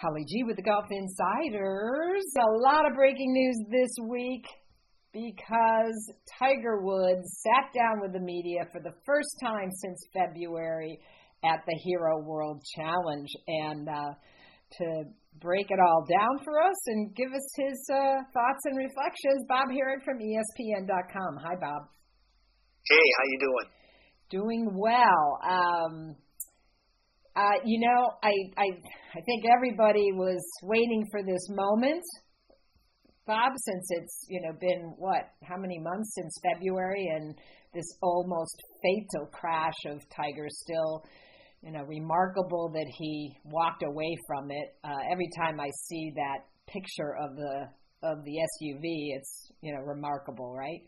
Holly G with the Golf Insiders. A lot of breaking news this week because Tiger Woods sat down with the media for the first time since February at the Hero World Challenge. And uh, to break it all down for us and give us his uh, thoughts and reflections, Bob Harig from ESPN.com. Hi, Bob. Hey, how you doing? Doing well. Um, uh, you know, I, I I think everybody was waiting for this moment, Bob, since it's you know been what how many months since February and this almost fatal crash of Tiger still, you know, remarkable that he walked away from it. Uh, every time I see that picture of the of the SUV, it's you know remarkable, right?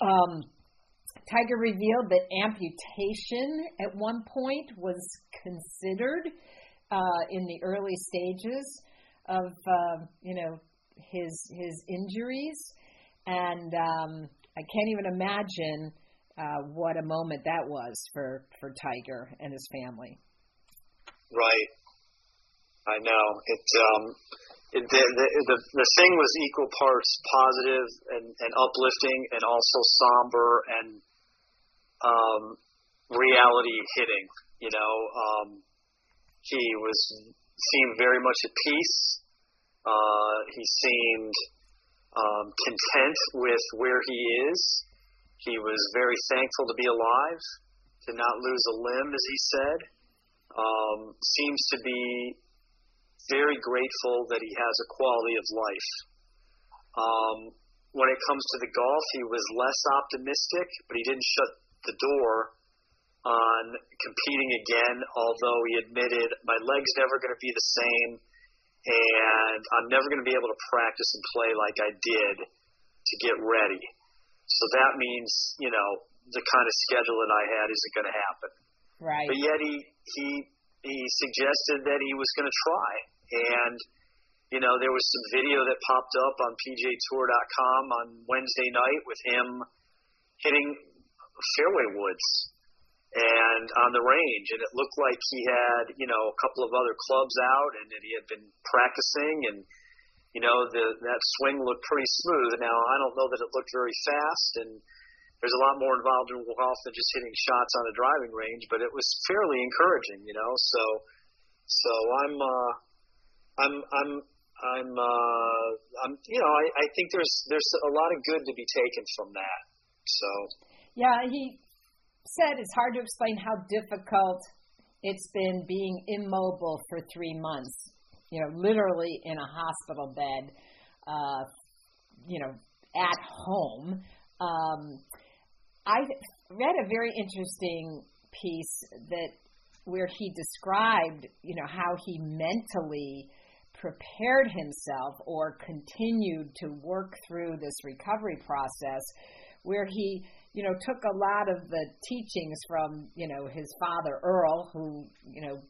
Um, Tiger revealed that amputation at one point was considered uh, in the early stages of uh, you know his his injuries, and um, I can't even imagine uh, what a moment that was for for Tiger and his family. Right, I know it. Um, the, the the the thing was equal parts positive and, and uplifting, and also somber and um, reality hitting. You know, um, he was seemed very much at peace. Uh, he seemed um, content with where he is. He was very thankful to be alive, to not lose a limb, as he said. Um, seems to be very grateful that he has a quality of life. Um, when it comes to the golf, he was less optimistic, but he didn't shut the door on competing again, although he admitted my leg's never going to be the same and I'm never going to be able to practice and play like I did to get ready. So that means, you know, the kind of schedule that I had isn't going to happen. Right. But yet he he he suggested that he was going to try and you know, there was some video that popped up on PGAtour.com on Wednesday night with him hitting fairway woods and on the range, and it looked like he had you know a couple of other clubs out, and that he had been practicing, and you know the that swing looked pretty smooth. Now I don't know that it looked very fast, and there's a lot more involved in golf than just hitting shots on a driving range, but it was fairly encouraging, you know. So so I'm uh, I'm I'm I'm uh, I'm you know I, I think there's there's a lot of good to be taken from that. So yeah, he said it's hard to explain how difficult it's been being immobile for three months. You know, literally in a hospital bed. Uh, you know, at home. Um, I read a very interesting piece that where he described, you know, how he mentally prepared himself or continued to work through this recovery process, where he you know, took a lot of the teachings from, you know, his father Earl, who, you know,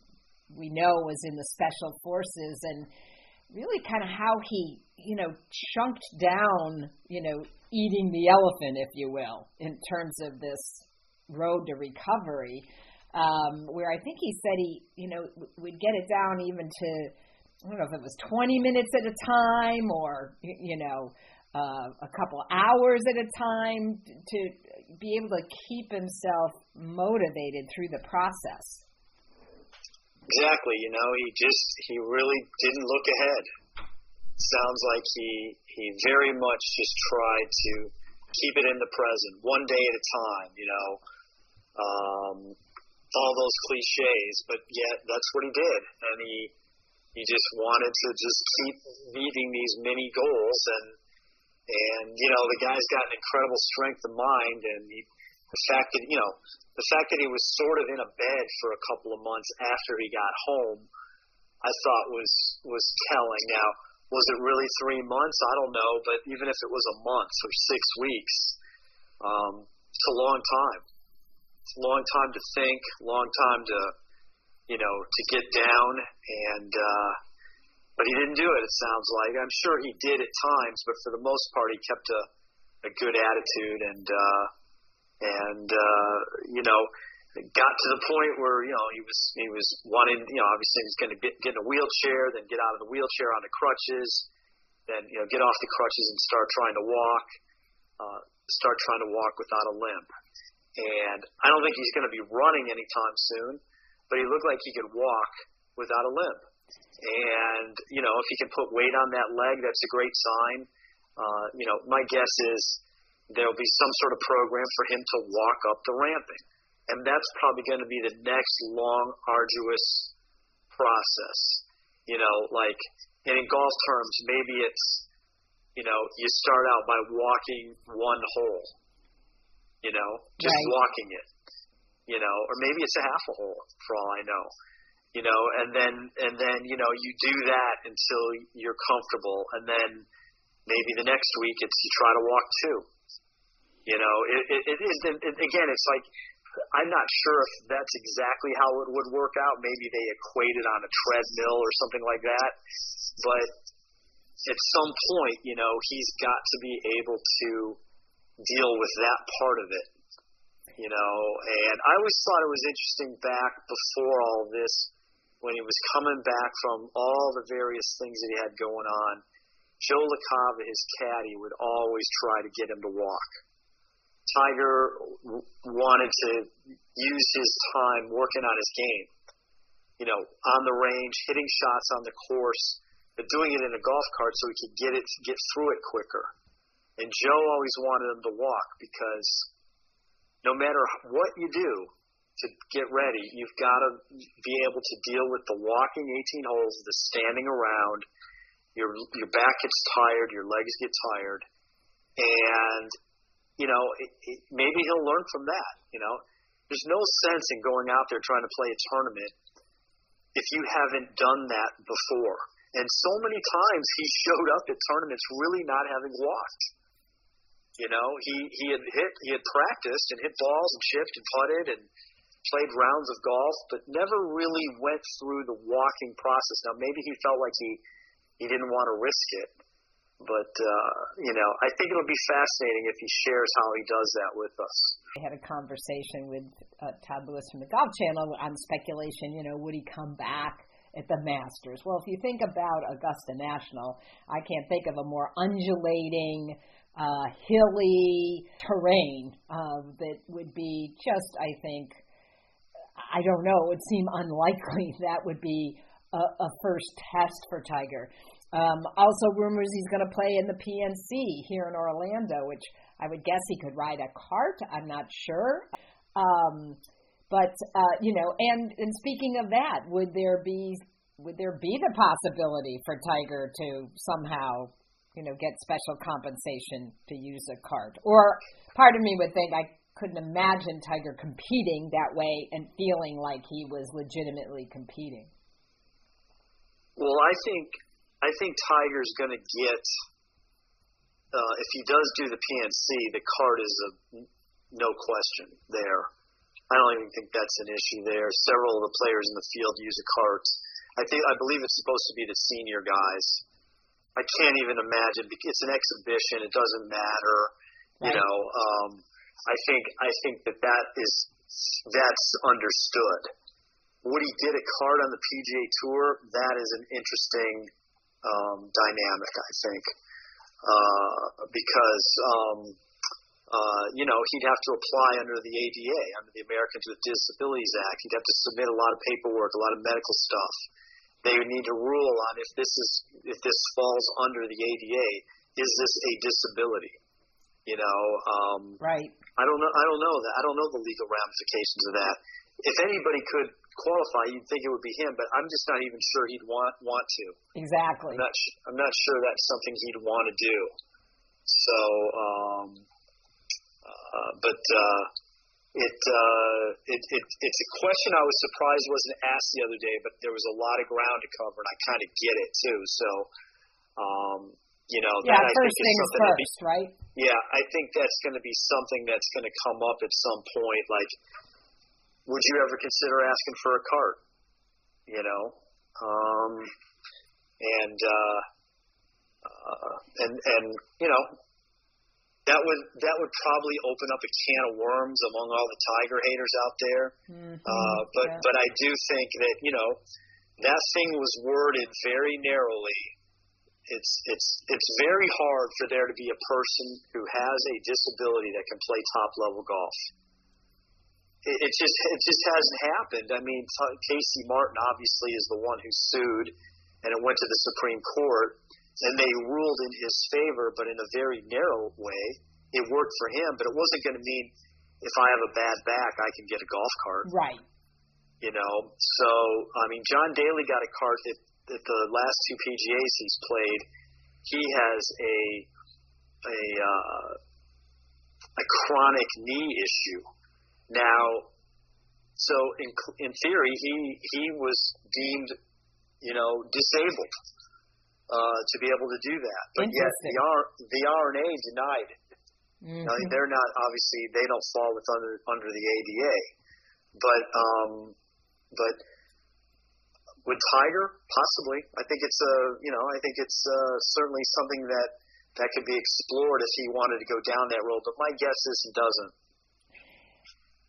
we know was in the special forces and really kind of how he, you know, chunked down, you know, eating the elephant, if you will, in terms of this road to recovery. Um, where I think he said he, you know, would get it down even to, I don't know if it was 20 minutes at a time or, you know, uh, a couple hours at a time to be able to keep himself motivated through the process. Exactly. You know, he just he really didn't look ahead. Sounds like he he very much just tried to keep it in the present, one day at a time. You know, um, all those cliches, but yet that's what he did, and he he just wanted to just keep meeting these mini goals and and you know the guy's got an incredible strength of mind, and he, the fact that you know the fact that he was sort of in a bed for a couple of months after he got home, I thought was was telling. Now, was it really three months? I don't know, but even if it was a month or six weeks, um, it's a long time. It's a long time to think, long time to you know to get down and. uh but he didn't do it. It sounds like I'm sure he did at times, but for the most part, he kept a a good attitude and uh, and uh, you know got to the point where you know he was he was wanting you know obviously he was going to get, in a wheelchair, then get out of the wheelchair onto crutches, then you know get off the crutches and start trying to walk, uh, start trying to walk without a limp. And I don't think he's going to be running anytime soon, but he looked like he could walk without a limp. And you know if he can put weight on that leg, that's a great sign. Uh, you know my guess is there'll be some sort of program for him to walk up the ramping and that's probably going to be the next long, arduous process. You know, like, and in golf terms, maybe it's, you know, you start out by walking one hole, you know, just right. walking it, you know, or maybe it's a half a hole for all I know, you know, and then, and then, you know, you do that until you're comfortable. And then maybe the next week it's you try to walk two. You know, it, it, it is, it, again, it's like, I'm not sure if that's exactly how it would work out. Maybe they equate it on a treadmill or something like that. But at some point, you know, he's got to be able to deal with that part of it. You know, and I always thought it was interesting back before all this, when he was coming back from all the various things that he had going on. Joe LaCava, his caddy, would always try to get him to walk Tiger wanted to use his time working on his game. You know, on the range, hitting shots on the course, but doing it in a golf cart so he could get it get through it quicker. And Joe always wanted him to walk because no matter what you do to get ready, you've got to be able to deal with the walking 18 holes, the standing around. Your your back gets tired, your legs get tired, and you know, it, it, maybe he'll learn from that. You know, there's no sense in going out there trying to play a tournament if you haven't done that before. And so many times he showed up at tournaments really not having walked. You know, he he had hit, he had practiced and hit balls and chipped and putted and played rounds of golf, but never really went through the walking process. Now maybe he felt like he he didn't want to risk it, but uh, you know, I think it'll be fascinating if he shares how he does that with us. I had a conversation with uh, Todd Lewis from the Golf Channel on speculation. You know, would he come back? At the Masters. Well, if you think about Augusta National, I can't think of a more undulating, uh, hilly terrain uh, that would be just, I think, I don't know, it would seem unlikely that would be a, a first test for Tiger. Um, also, rumors he's going to play in the PNC here in Orlando, which I would guess he could ride a cart. I'm not sure. Um, but uh, you know, and and speaking of that, would there be would there be the possibility for Tiger to somehow you know get special compensation to use a cart? Or part of me would think I couldn't imagine Tiger competing that way and feeling like he was legitimately competing. Well, I think I think Tiger's going to get. Uh, if he does do the PNC, the cart is a no question there. I don't even think that's an issue there. Several of the players in the field use a cart. I think I believe it's supposed to be the senior guys. I can't even imagine. It's an exhibition. It doesn't matter. Right. You know. Um, I think I think that that is that's understood. What he did at cart on the PGA Tour, that is an interesting um, dynamic, I think, uh, because um, uh, you know he'd have to apply under the ADA, under the Americans with Disabilities Act. He'd have to submit a lot of paperwork, a lot of medical stuff. They need to rule on if this is if this falls under the ADA. Is this a disability? You know, um, right? I don't know. I don't know that. I don't know the legal ramifications of that. If anybody could qualify, you'd think it would be him, but I'm just not even sure he'd want want to. Exactly. I'm not. I'm not sure that's something he'd want to do. So, um, uh, but uh, it, uh, it it it's a question I was surprised wasn't asked the other day, but there was a lot of ground to cover, and I kind of get it too. So, um, you know, yeah, that I think is something first, be, right? Yeah, I think that's going to be something that's going to come up at some point, like would you ever consider asking for a cart? You know, um, and uh, uh, and and you know, that would that would probably open up a can of worms among all the Tiger haters out there. Mm-hmm. Uh, but yeah. but I do think that you know that thing was worded very narrowly. It's it's it's very hard for there to be a person who has a disability that can play top level golf. It, it just it just hasn't happened. I mean, T- Casey Martin obviously is the one who sued, and it went to the Supreme Court and they ruled in his favor, but in a very narrow way. It worked for him, but it wasn't going to mean if I have a bad back, I can get a golf cart. Right. You know, so I mean, John Daly got a cart at, at the last two PGA's he's played. He has a a uh, a chronic knee issue now. So in in theory, he he was deemed, you know, disabled uh, to be able to do that. But yet the R, the R&A denied it. Mm-hmm. Now, they're not obviously they don't fall with under under the ADA, but um, but with Tiger possibly, I think it's a you know I think it's uh, certainly something that that could be explored if he wanted to go down that road. But my guess is he doesn't.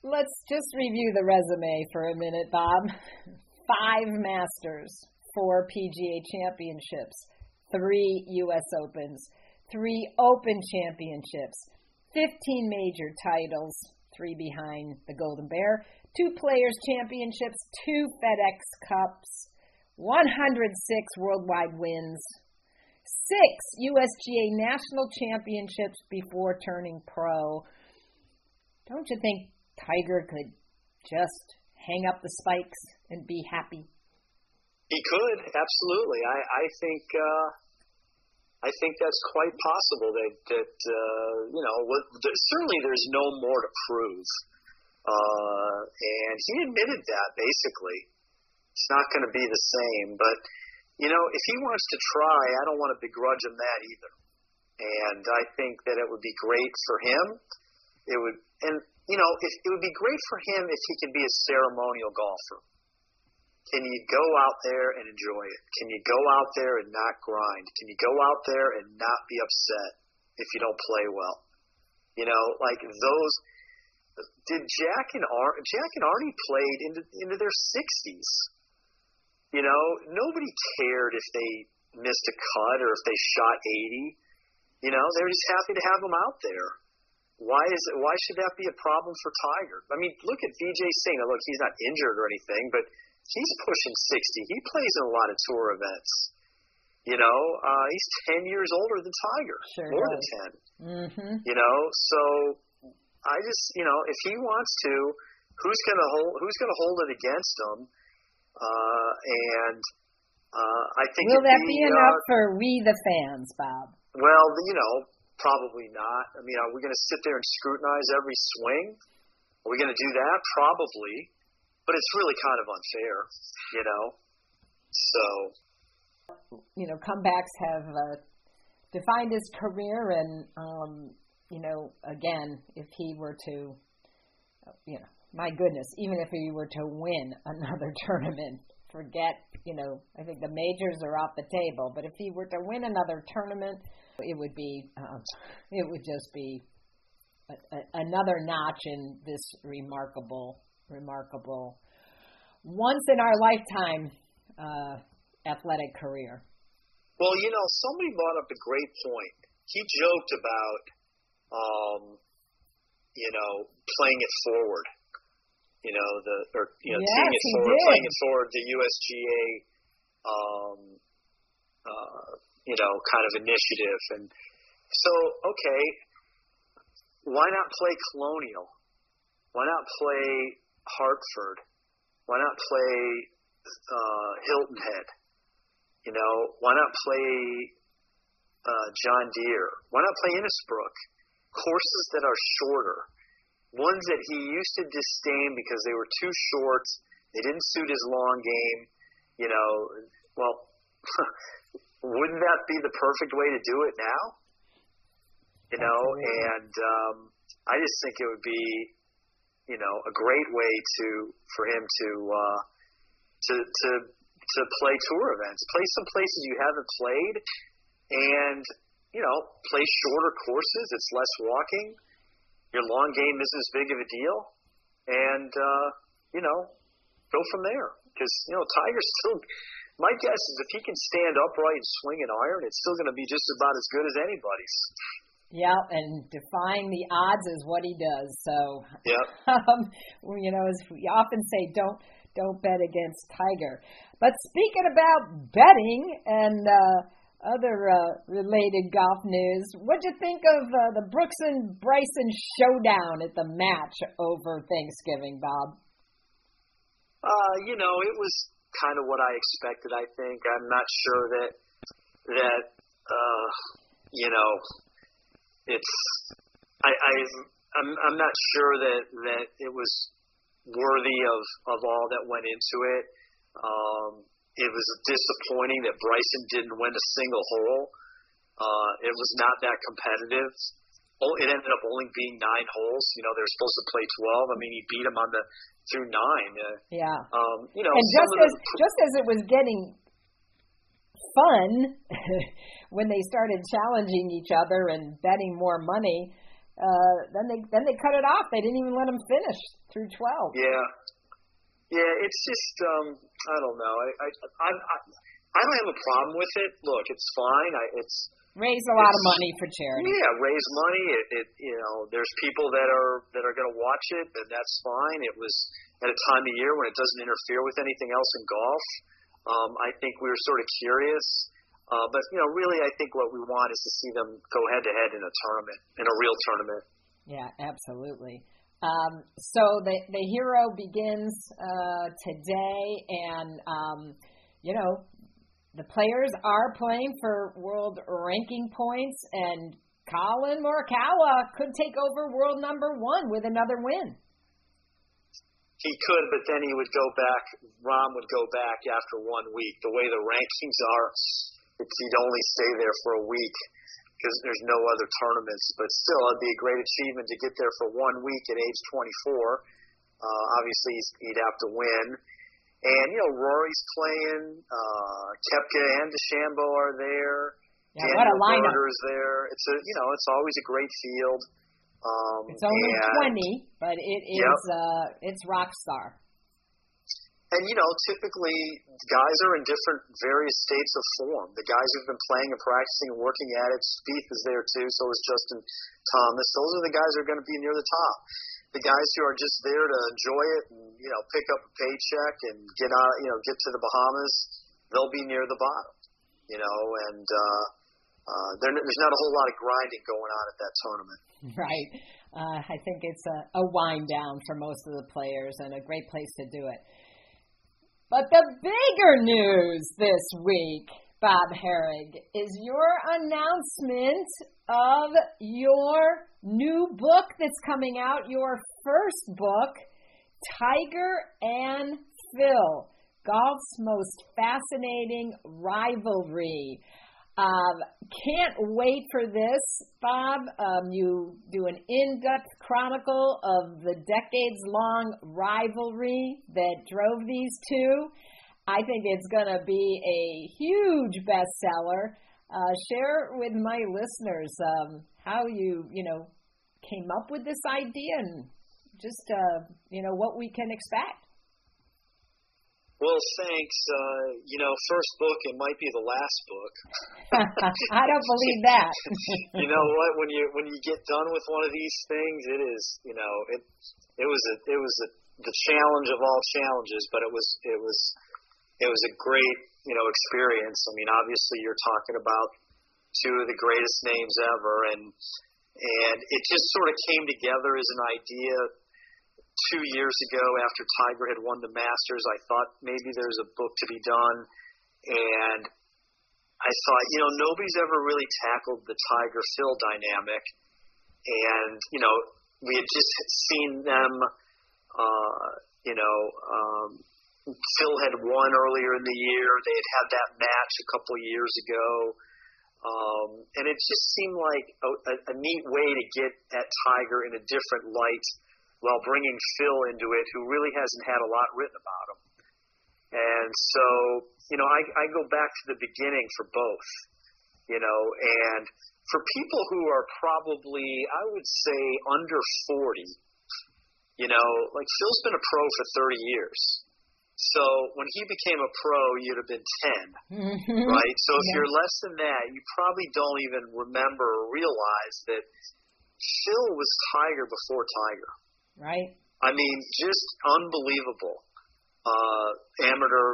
Let's just review the resume for a minute, Bob. Five Masters, four PGA Championships, three U.S. Opens, three Open Championships, 15 major titles, three behind the Golden Bear, two Players Championships, two FedEx Cups, 106 worldwide wins, six USGA National Championships before turning pro. Don't you think Tiger could just hang up the spikes and be happy? He could absolutely. I I think uh, I think that's quite possible that that uh, you know what, certainly there's no more to prove, uh, and he admitted that basically it's not going to be the same. But you know if he wants to try, I don't want to begrudge him that either. And I think that it would be great for him. It would and you know if, it would be great for him if he could be a ceremonial golfer. Can you go out there and enjoy it? Can you go out there and not grind? Can you go out there and not be upset if you don't play well? You know, like those. Did Jack and Ar- Jack and Arnie played into into their sixties? You know, nobody cared if they missed a cut or if they shot eighty. You know, they're just happy to have them out there. Why is it? Why should that be a problem for Tiger? I mean, look at Vijay Singh. Look, he's not injured or anything, but he's pushing 60. He plays in a lot of tour events. You know, uh, he's 10 years older than Tiger, sure more does. than 10. Mm-hmm. You know, so I just, you know, if he wants to, who's going to hold? Who's going to hold it against him? Uh, and uh, I think will that be, be enough uh, for we the fans, Bob? Well, you know, probably not. I mean, are we going to sit there and scrutinize every swing? Are we going to do that? Probably but it's really kind of unfair, you know. So, you know, comebacks have uh, defined his career, and um, you know, again, if he were to, you know, my goodness, even if he were to win another tournament, forget, you know, I think the majors are off the table. But if he were to win another tournament, it would be, um, it would just be a, a, another notch in this remarkable remarkable, once in our lifetime uh, athletic career. Well, you know, somebody brought up a great point. He joked about, um, you know, playing it forward. You know, the or you know, yes, teeing it forward, did. playing it forward, the USGA, um, uh, you know, kind of initiative. And so, okay, why not play Colonial? Why not play Hartford? Why not play uh, Hilton Head? You know, why not play uh, John Deere? Why not play Innisbrook? Courses that are shorter, ones that he used to disdain because they were too short. They didn't suit his long game. You know, well, wouldn't that be the perfect way to do it now? You know, and um, I just think it would be you know a great way to for him to uh, to to to play tour events, play some places you haven't played, and you know, play shorter courses. It's less walking. Your long game isn't as big of a deal, and uh, you know, go from there. Because you know, Tiger's still. My guess is if he can stand upright and swing an iron, it's still going to be just about as good as anybody's. Yeah, and defying the odds is what he does. So, yeah, um, you know, as we often say, don't don't bet against Tiger. But speaking about betting and uh, other uh, related golf news, what'd you think of uh, the Brooks and Bryson showdown at the match over Thanksgiving, Bob? Uh, you know, it was kind of what I expected. I think I'm not sure that that uh, you know it's I, I I'm I'm not sure that that it was worthy of of all that went into it. Um, it was disappointing that Bryson didn't win a single hole. Uh, it was not that competitive. Oh, it ended up only being nine holes. You know, they're supposed to play twelve. I mean, he beat him on the through nine. Uh, yeah. Um, you know, and just as the, just as it was getting fun when they started challenging each other and betting more money, uh, then they then they cut it off. They didn't even let them finish through twelve. Yeah. Yeah, it's just um, I don't know. I I I, I, I don't have a problem with it. Look, it's fine. I, it's raise a lot of money for charity. Yeah, raise money. It, it you know, there's people that are that are going to watch it, and that's fine. It was at a time of year when it doesn't interfere with anything else in golf. Um, I think we were sort of curious, uh, but you know, really, I think what we want is to see them go head to head in a tournament, in a real tournament. Yeah, absolutely. Um, so the the hero begins uh, today, and um, you know the players are playing for world ranking points, and Collin Morikawa could take over world number one with another win. He could, but then he would go back. Rahm would go back after one week. The way the rankings are, it's, he'd only stay there for a week because there's no other tournaments. But still, it'd be a great achievement to get there for one week at age 24. Uh, obviously, he'd have to win. And you know, Rory's playing. Uh, Koepka and DeChambeau are there. Yeah, Daniel what a lineup! Berger's there. It's a you know, it's always a great field. Um, it's only twenty, but it is yep. uh, it's rock star. And you know, typically guys are in different various states of form. The guys who've been playing and practicing and working at it, Spieth is there too. So is Justin Thomas. Those are the guys who are going to be near the top the guys who are just there to enjoy it and you know pick up a paycheck and get out you know get to the Bahamas, they'll be near the bottom. You know, and uh, uh, there's not a whole lot of grinding going on at that tournament. Right. Uh, I think it's a, a wind down for most of the players and a great place to do it. But the bigger news this week, Bob Harig, is your announcement of your new book that's coming out, your first book, Tiger and Phil Golf's Most Fascinating Rivalry. Um, can't wait for this, Bob. Um, you do an in depth chronicle of the decades long rivalry that drove these two. I think it's going to be a huge bestseller. Uh, share with my listeners um, how you, you know, came up with this idea and just, uh, you know, what we can expect. Well, thanks. Uh, you know, first book, it might be the last book. I don't believe that. you know what? When you when you get done with one of these things, it is you know it it was a it was a the challenge of all challenges, but it was it was it was a great you know experience. I mean, obviously you're talking about two of the greatest names ever, and and it just sort of came together as an idea two years ago after Tiger had won the Masters. I thought maybe there's a book to be done, and I thought you know nobody's ever really tackled the Tiger Phil dynamic, and you know we had just seen them. Uh, you know, um, Phil had won earlier in the year. They had had that match a couple of years ago. Um, and it just seemed like a, a, a neat way to get at Tiger in a different light while bringing Phil into it, who really hasn't had a lot written about him. And so, you know, I, I go back to the beginning for both. You know, and for people who are probably, I would say, under 40, you know, like Phil's been a pro for 30 years. So when he became a pro, you'd have been 10, mm-hmm. right? So if yeah. you're less than that, you probably don't even remember or realize that Phil was Tiger before Tiger. Right. I mean, just unbelievable uh, amateur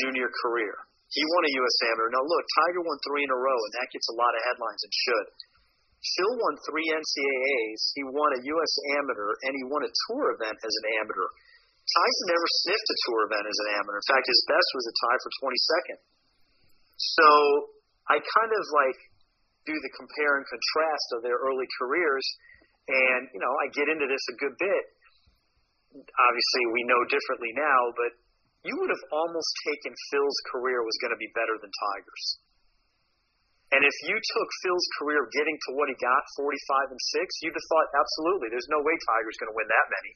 junior career. He won a U.S. Amateur. Now, look, Tiger won three in a row, and that gets a lot of headlines and should. Phil won three NCAAs. He won a U.S. Amateur, and he won a tour event as an amateur. Tiger never sniffed a tour event as an amateur. In fact, his best was a tie for 22nd. So I kind of like do the compare and contrast of their early careers, and you know I get into this a good bit. Obviously, we know differently now, but you would have almost taken Phil's career was going to be better than Tiger's. And if you took Phil's career getting to what he got, 45 and 6, you'd have thought, absolutely, there's no way Tiger's going to win that many.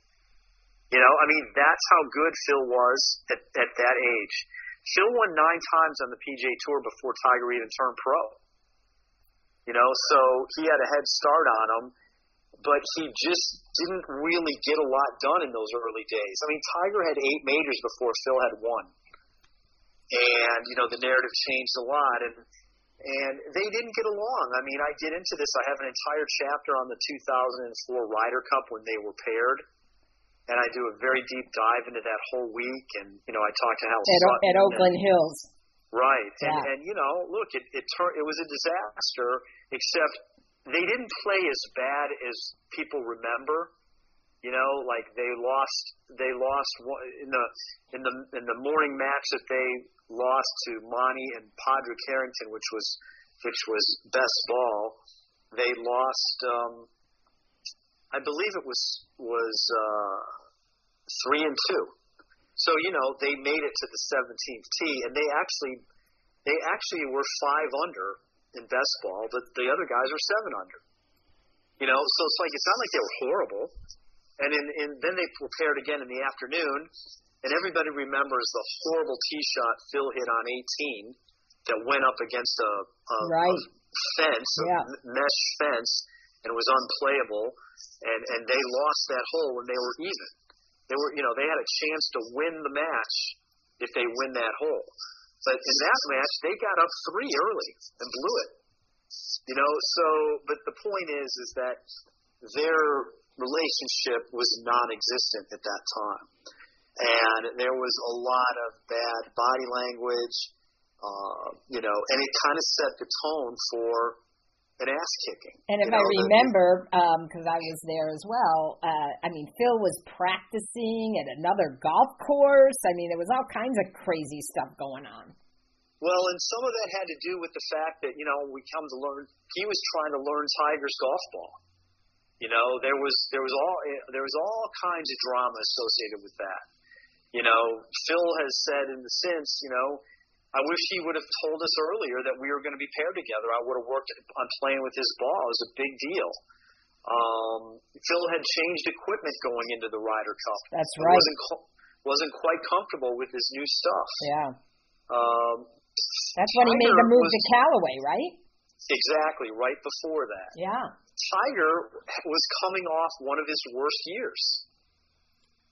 You know, I mean, that's how good Phil was at, at that age. Phil won nine times on the PGA Tour before Tiger even turned pro. You know, so he had a head start on him but he just didn't really get a lot done in those early days. I mean, Tiger had eight majors before Phil had one, and you know the narrative changed a lot, and and they didn't get along. I mean, I get into this. I have an entire chapter on the 2004 Ryder Cup when they were paired. And I do a very deep dive into that whole week, and you know I talk to Hal at, Sutton at Oakland and, Hills. Right, yeah. and and you know, look, it it turned it was a disaster. Except they didn't play as bad as people remember. You know, like they lost they lost in the in the in the morning match that they lost to Monty and Padraig Harrington, which was which was best ball. They lost. Um, I believe it was was uh, three and two. So you know they made it to the 17th tee, and they actually they actually were five under in best ball, but the other guys are seven under. You know, so it's like it's not like they were horrible. And in, in then they prepared again in the afternoon, and everybody remembers the horrible tee shot Phil hit on 18 that went up against a, a, right. a fence, yeah. a mesh fence, and was unplayable. And and they lost that hole when they were even. They were, you know, they had a chance to win the match if they win that hole. But in that match, they got up three early and blew it. You know, so but the point is, is that their relationship was non-existent at that time, and there was a lot of bad body language. Uh, you know, and it kind of set the tone for an ass kicking. And if you know, I remember, because um, I was there as well, uh, I mean, Phil was practicing at another golf course. I mean, there was all kinds of crazy stuff going on. Well, and some of that had to do with the fact that you know we come to learn. He was trying to learn Tiger's golf ball. You know, there was there was all there was all kinds of drama associated with that. You know, Phil has said in the sense, you know, I wish he would have told us earlier that we were going to be paired together. I would have worked on playing with his ball. It was a big deal. Um, Phil had changed equipment going into the Ryder Cup. That's right. wasn't wasn't quite comfortable with his new stuff. Yeah. Um, That's when he made the move was, to Callaway, right? Exactly, right before that. Yeah. Tiger was coming off one of his worst years.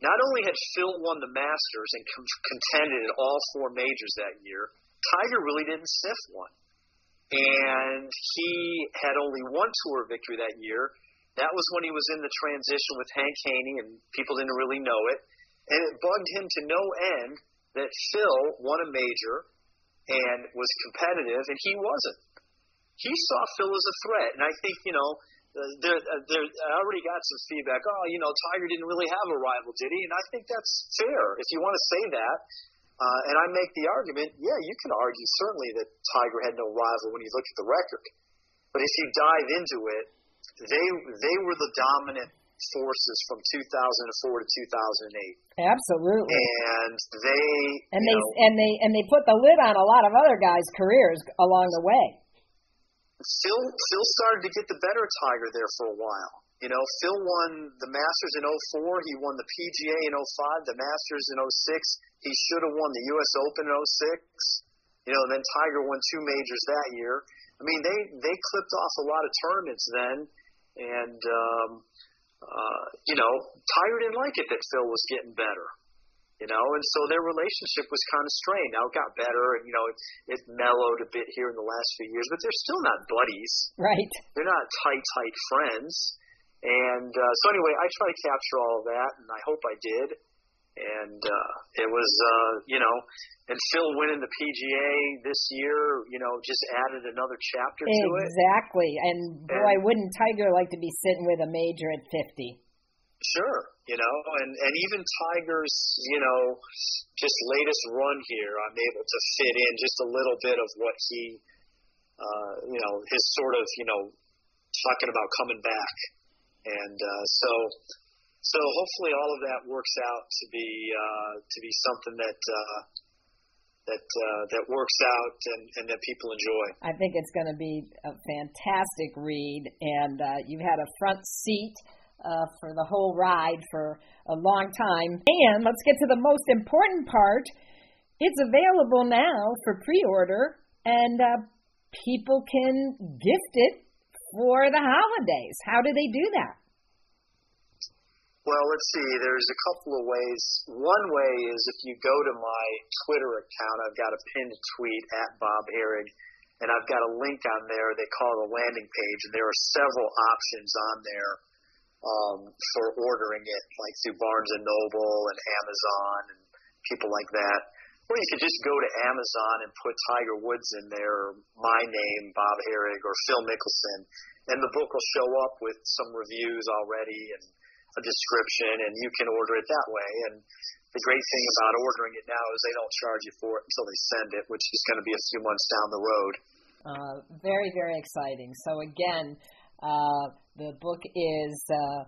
Not only had Phil won the Masters and contended at all four majors that year, Tiger really didn't sniff one. And he had only one tour victory that year. That was when he was in the transition with Hank Haney, and people didn't really know it. And it bugged him to no end that Phil won a major and was competitive, and he wasn't. He saw Phil as a threat, and I think you know there, uh, there, I already got some feedback. Oh, you know, Tiger didn't really have a rival, did he? And I think that's fair. If you want to say that, uh, and I make the argument, yeah, you can argue certainly that Tiger had no rival when you look at the record. But if you dive into it, they they were the dominant forces from 2004 to 2008. Absolutely. And they and they know, and they and they put the lid on a lot of other guys' careers along the way. Phil Phil started to get the better Tiger there for a while. You know, Phil won the Masters in 04. He won the PGA in 05, the Masters in 06. He should have won the U.S. Open in 06. You know, and then Tiger won two majors that year. I mean, they they clipped off a lot of tournaments then, and um, uh, you know, Tiger didn't like it that Phil was getting better. You know, and so their relationship was kind of strained. Now it got better, and you know, it, it mellowed a bit here in the last few years, but they're still not buddies. Right. They're not tight, tight friends. And uh, so anyway, I try to capture all of that, and I hope I did. And uh, it was, uh, you know, and Phil winning the PGA this year, you know, just added another chapter exactly. to it. Exactly. And boy, and, wouldn't Tiger like to be sitting with a major at 50? Sure, you know, and and even Tiger's, you know, just latest run here, I'm able to fit in just a little bit of what he, uh, you know, his sort of, you know, talking about coming back, and uh, so so hopefully all of that works out to be uh, to be something that. Uh, that uh, that works out and, and that people enjoy. I think it's going to be a fantastic read, and uh, you've had a front seat uh, for the whole ride for a long time. And let's get to the most important part. It's available now for pre-order, and uh, people can gift it for the holidays. How do they do that? Well, let's see. There's a couple of ways. One way is if you go to my Twitter account, I've got a pinned tweet at Bob Harig, and I've got a link on there they call the landing page, and there are several options on there um, for ordering it, like through Barnes and Noble and Amazon and people like that. Or you could just go to Amazon and put Tiger Woods in there, or my name, Bob Harig, or Phil Mickelson, and the book will show up with some reviews already and a description, and you can order it that way. And the great thing about ordering it now is they don't charge you for it until they send it, which is going to be a few months down the road. Uh, very, very exciting. So again, uh, the book is uh,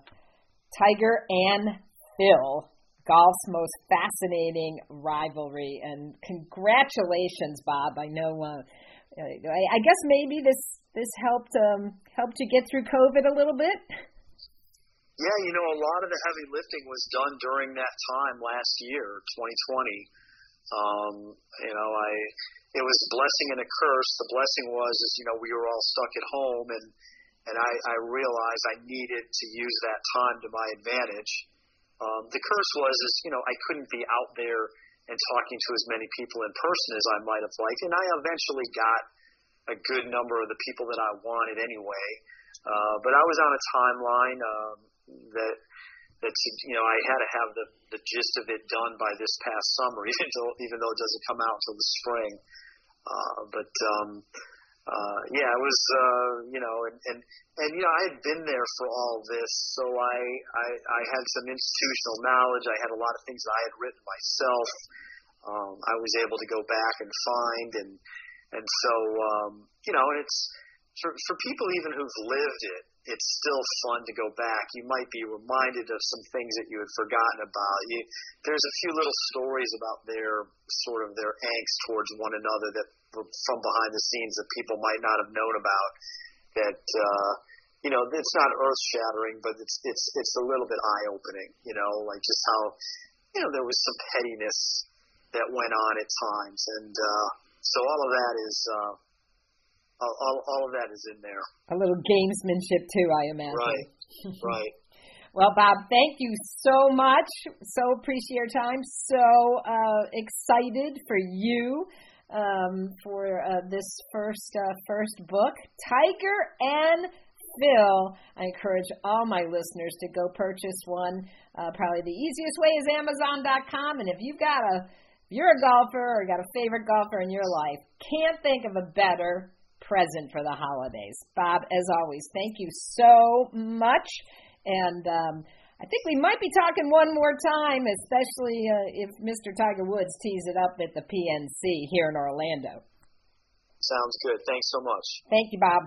Tiger and Phil, golf's most fascinating rivalry. And congratulations, Bob. I know. Uh, I guess maybe this this helped um, helped you get through COVID a little bit. Yeah, you know, a lot of the heavy lifting was done during that time last year, 2020. Um, you know, I it was a blessing and a curse. The blessing was is you know we were all stuck at home and and I, I realized I needed to use that time to my advantage. Um, the curse was is you know I couldn't be out there and talking to as many people in person as I might have liked, and I eventually got a good number of the people that I wanted anyway. Uh, but I was on a timeline. Um, that that you know I had to have the the gist of it done by this past summer, even though even though it doesn't come out until the spring. Uh, but um, uh, yeah, it was uh, you know, and, and and you know I had been there for all this, so I, I I had some institutional knowledge. I had a lot of things that I had written myself. Um, I was able to go back and find and and so um, you know, and it's for for people even who've lived it it's still fun to go back. You might be reminded of some things that you had forgotten about. You, there's a few little stories about their sort of their angst towards one another that from behind the scenes that people might not have known about. That uh, you know, it's not earth shattering, but it's it's it's a little bit eye opening. You know, like just how you know there was some pettiness that went on at times, and uh, so all of that is. Uh, all, all, all of that is in there. A little gamesmanship too, I imagine. Right, right. well, Bob, thank you so much. So appreciate your time. So uh, excited for you um, for uh, this first uh, first book, Tiger and Phil. I encourage all my listeners to go purchase one. Uh, probably the easiest way is Amazon.com, and if you've got a if you're a golfer or got a favorite golfer in your life, can't think of a better present for the holidays. Bob, as always, thank you so much. And um, I think we might be talking one more time, especially uh, if Mr. Tiger Woods tees it up at the PNC here in Orlando. Sounds good. Thanks so much. Thank you, Bob.